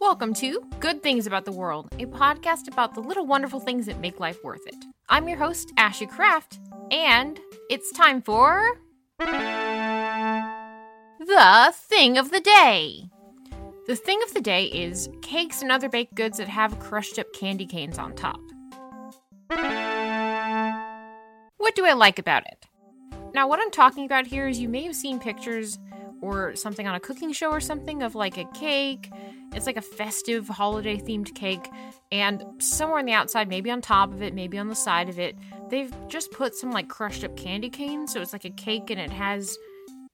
Welcome to Good Things About the World, a podcast about the little wonderful things that make life worth it. I'm your host, Ashlee Craft, and it's time for. The Thing of the Day. The thing of the day is cakes and other baked goods that have crushed up candy canes on top. What do I like about it? Now, what I'm talking about here is you may have seen pictures or something on a cooking show or something of like a cake. It's like a festive holiday themed cake, and somewhere on the outside, maybe on top of it, maybe on the side of it, they've just put some like crushed up candy canes. So it's like a cake and it has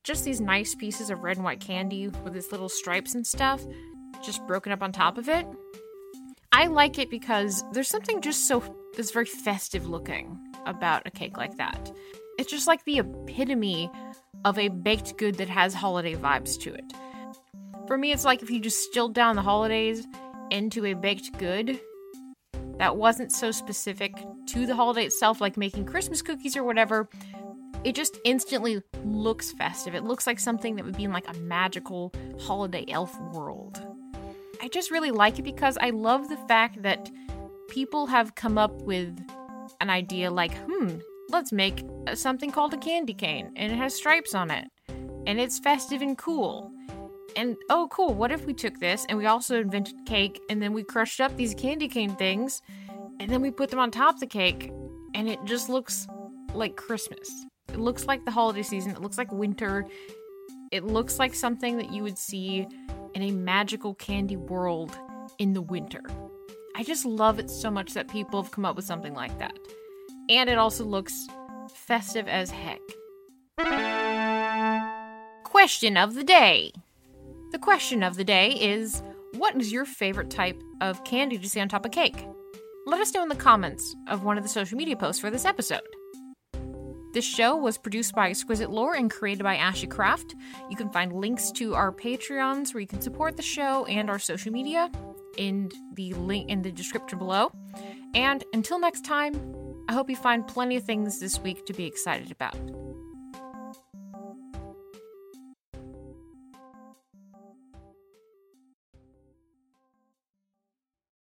just these nice pieces of red and white candy with its little stripes and stuff just broken up on top of it. I like it because there's something just so that's very festive looking about a cake like that. It's just like the epitome of a baked good that has holiday vibes to it. For me, it's like if you just distilled down the holidays into a baked good that wasn't so specific to the holiday itself, like making Christmas cookies or whatever. It just instantly looks festive. It looks like something that would be in like a magical holiday elf world. I just really like it because I love the fact that people have come up with an idea like, hmm, let's make uh, something called a candy cane and it has stripes on it and it's festive and cool. And oh, cool, what if we took this and we also invented cake and then we crushed up these candy cane things and then we put them on top of the cake and it just looks like Christmas. It looks like the holiday season, it looks like winter. It looks like something that you would see in a magical candy world in the winter. I just love it so much that people have come up with something like that. And it also looks festive as heck. Question of the day. The question of the day is What is your favorite type of candy to see on top of cake? Let us know in the comments of one of the social media posts for this episode. This show was produced by Exquisite Lore and created by Ashlee Craft. You can find links to our Patreons where you can support the show and our social media in the link in the description below. And until next time, I hope you find plenty of things this week to be excited about.